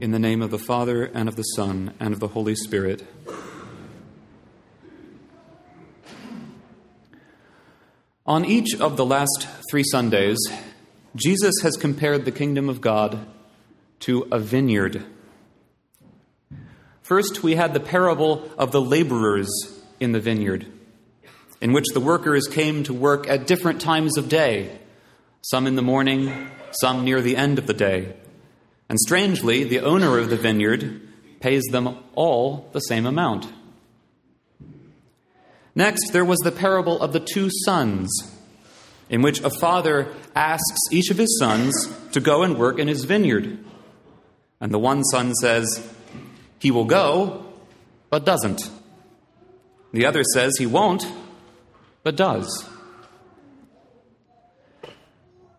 In the name of the Father, and of the Son, and of the Holy Spirit. On each of the last three Sundays, Jesus has compared the kingdom of God to a vineyard. First, we had the parable of the laborers in the vineyard, in which the workers came to work at different times of day, some in the morning, some near the end of the day. And strangely, the owner of the vineyard pays them all the same amount. Next, there was the parable of the two sons, in which a father asks each of his sons to go and work in his vineyard. And the one son says, he will go, but doesn't. The other says he won't, but does.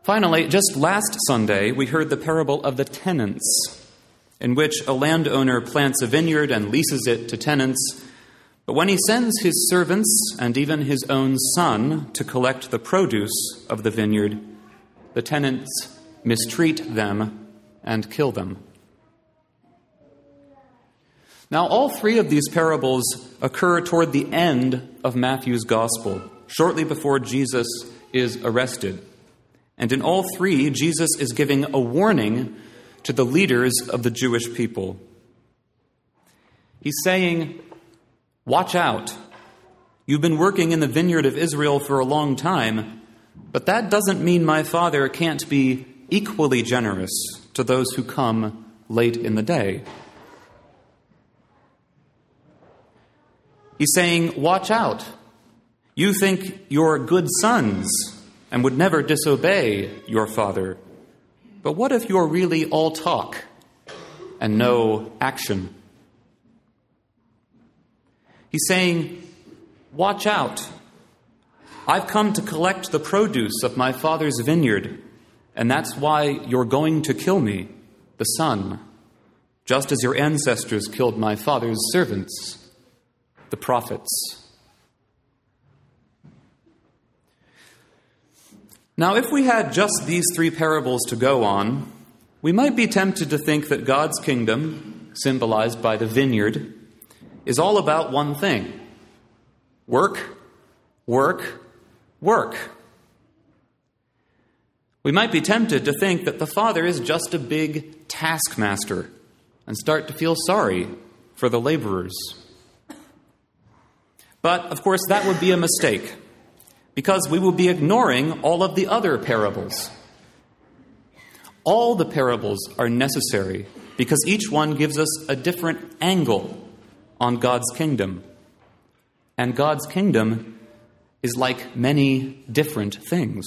Finally, just last Sunday, we heard the parable of the tenants, in which a landowner plants a vineyard and leases it to tenants. But when he sends his servants and even his own son to collect the produce of the vineyard, the tenants mistreat them and kill them. Now, all three of these parables occur toward the end of Matthew's gospel, shortly before Jesus is arrested. And in all three, Jesus is giving a warning to the leaders of the Jewish people. He's saying, Watch out. You've been working in the vineyard of Israel for a long time, but that doesn't mean my Father can't be equally generous to those who come late in the day. He's saying, Watch out. You think you're good sons and would never disobey your father. But what if you're really all talk and no action? He's saying, Watch out. I've come to collect the produce of my father's vineyard, and that's why you're going to kill me, the son, just as your ancestors killed my father's servants, the prophets. Now, if we had just these three parables to go on, we might be tempted to think that God's kingdom, symbolized by the vineyard, is all about one thing work, work, work. We might be tempted to think that the Father is just a big taskmaster and start to feel sorry for the laborers. But, of course, that would be a mistake because we will be ignoring all of the other parables. All the parables are necessary because each one gives us a different angle on God's kingdom. And God's kingdom is like many different things.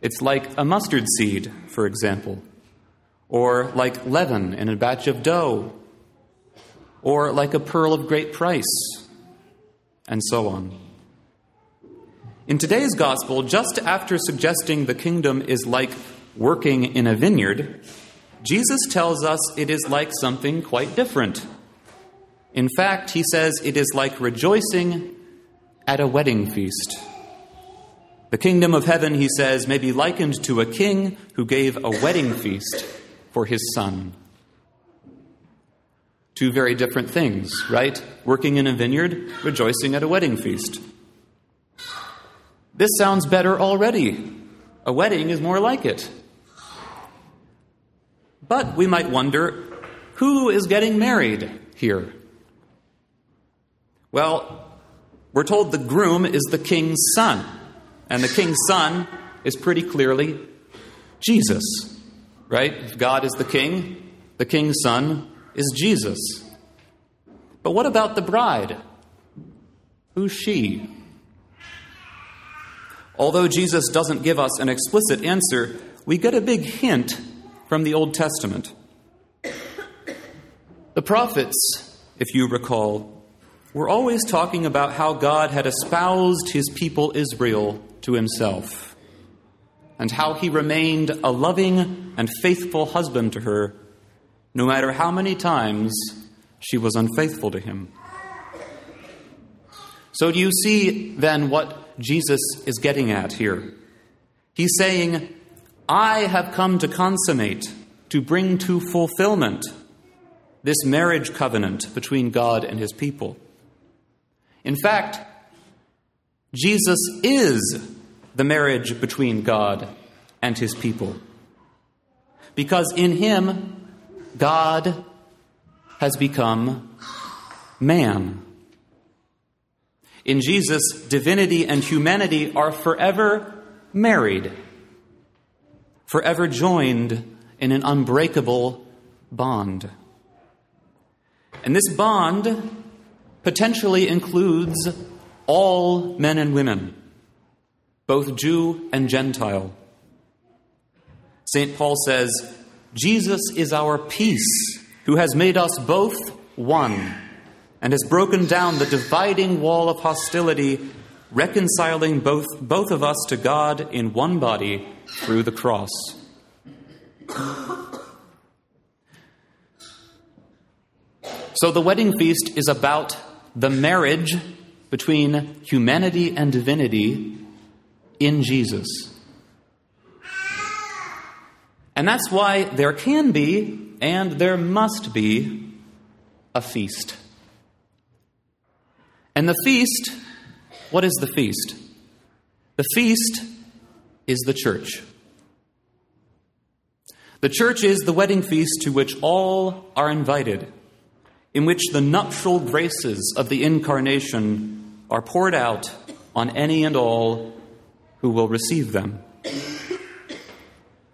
It's like a mustard seed, for example, or like leaven in a batch of dough, or like a pearl of great price, and so on. In today's gospel, just after suggesting the kingdom is like working in a vineyard, Jesus tells us it is like something quite different. In fact, he says it is like rejoicing at a wedding feast. The kingdom of heaven, he says, may be likened to a king who gave a wedding feast for his son. Two very different things, right? Working in a vineyard, rejoicing at a wedding feast. This sounds better already. A wedding is more like it. But we might wonder who is getting married here? Well, we're told the groom is the king's son, and the king's son is pretty clearly Jesus, right? If God is the king, the king's son is Jesus. But what about the bride? Who's she? Although Jesus doesn't give us an explicit answer, we get a big hint from the Old Testament. The prophets, if you recall, were always talking about how God had espoused his people Israel to himself, and how he remained a loving and faithful husband to her, no matter how many times she was unfaithful to him. So, do you see then what Jesus is getting at here. He's saying, I have come to consummate to bring to fulfillment this marriage covenant between God and his people. In fact, Jesus is the marriage between God and his people. Because in him, God has become man. In Jesus, divinity and humanity are forever married, forever joined in an unbreakable bond. And this bond potentially includes all men and women, both Jew and Gentile. St. Paul says, Jesus is our peace, who has made us both one and has broken down the dividing wall of hostility, reconciling both, both of us to God in one body through the cross. So the wedding feast is about the marriage between humanity and divinity in Jesus. And that's why there can be and there must be a feast. And the feast, what is the feast? The feast is the church. The church is the wedding feast to which all are invited in which the nuptial graces of the incarnation are poured out on any and all who will receive them.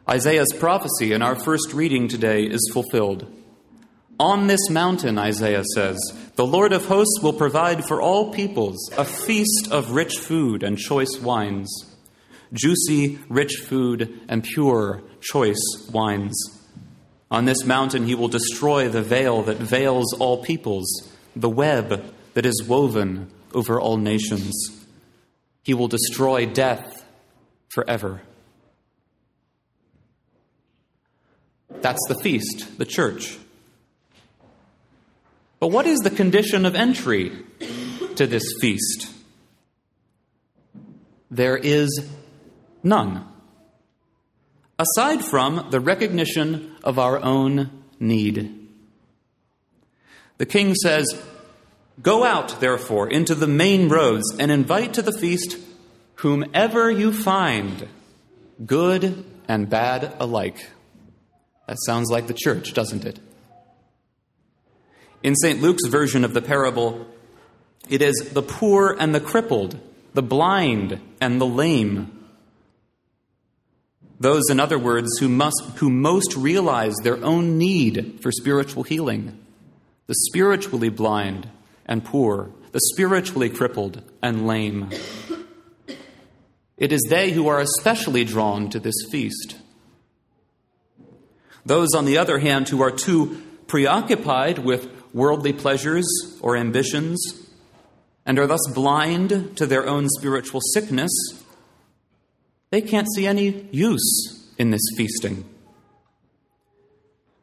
Isaiah's prophecy in our first reading today is fulfilled. On this mountain, Isaiah says, the Lord of hosts will provide for all peoples a feast of rich food and choice wines, juicy, rich food and pure, choice wines. On this mountain he will destroy the veil that veils all peoples, the web that is woven over all nations. He will destroy death forever. That's the feast, the church. But what is the condition of entry to this feast? There is none aside from the recognition of our own need. The king says, Go out, therefore, into the main roads and invite to the feast whomever you find, good and bad alike. That sounds like the church, doesn't it? In St. Luke's version of the parable, it is the poor and the crippled, the blind and the lame those, in other words, who, must, who most realize their own need for spiritual healing the spiritually blind and poor, the spiritually crippled and lame. It is they who are especially drawn to this feast. Those, on the other hand, who are too preoccupied with worldly pleasures or ambitions and are thus blind to their own spiritual sickness they can't see any use in this feasting.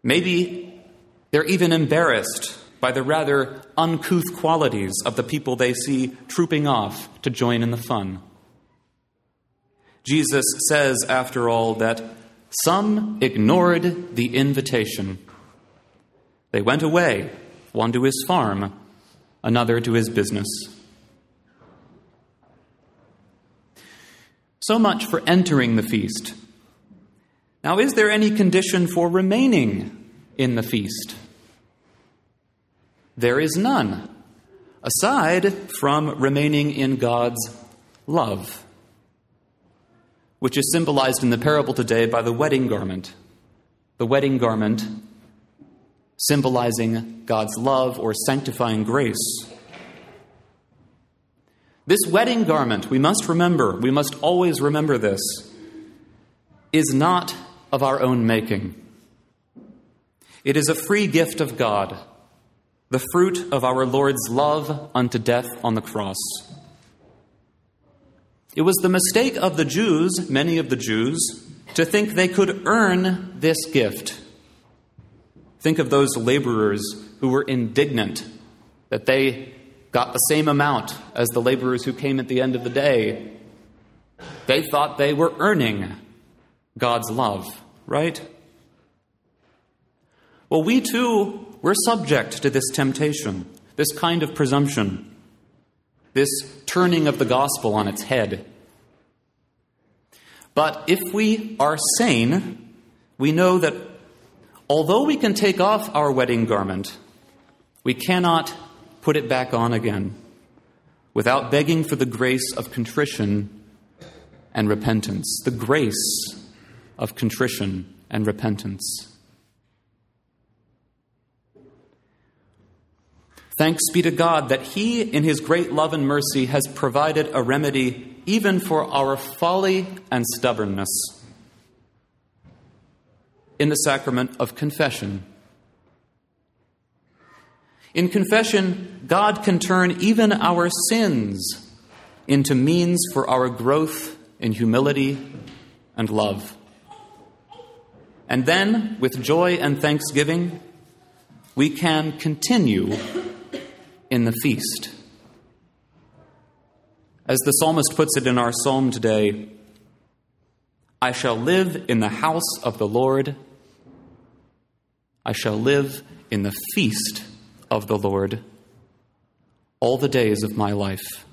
Maybe they're even embarrassed by the rather uncouth qualities of the people they see trooping off to join in the fun. Jesus says, after all, that some ignored the invitation. They went away, one to his farm, another to his business. So much for entering the feast. Now, is there any condition for remaining in the feast? There is none, aside from remaining in God's love, which is symbolized in the parable today by the wedding garment. The wedding garment symbolizing God's love or sanctifying grace. This wedding garment, we must remember, we must always remember this, is not of our own making. It is a free gift of God, the fruit of our Lord's love unto death on the cross. It was the mistake of the Jews, many of the Jews, to think they could earn this gift. Think of those laborers who were indignant that they got the same amount as the laborers who came at the end of the day. They thought they were earning God's love, right? Well, we too, we're subject to this temptation, this kind of presumption, this turning of the gospel on its head. But if we are sane, we know that although we can take off our wedding garment, we cannot put it back on again without begging for the grace of contrition and repentance. The grace of contrition and repentance. Thanks be to God that He, in His great love and mercy, has provided a remedy even for our folly and stubbornness in the sacrament of confession. In confession, God can turn even our sins into means for our growth in humility and love. And then, with joy and thanksgiving, we can continue in the feast. As the psalmist puts it in our psalm today, I shall live in the house of the Lord. I shall live in the feast of the Lord all the days of my life.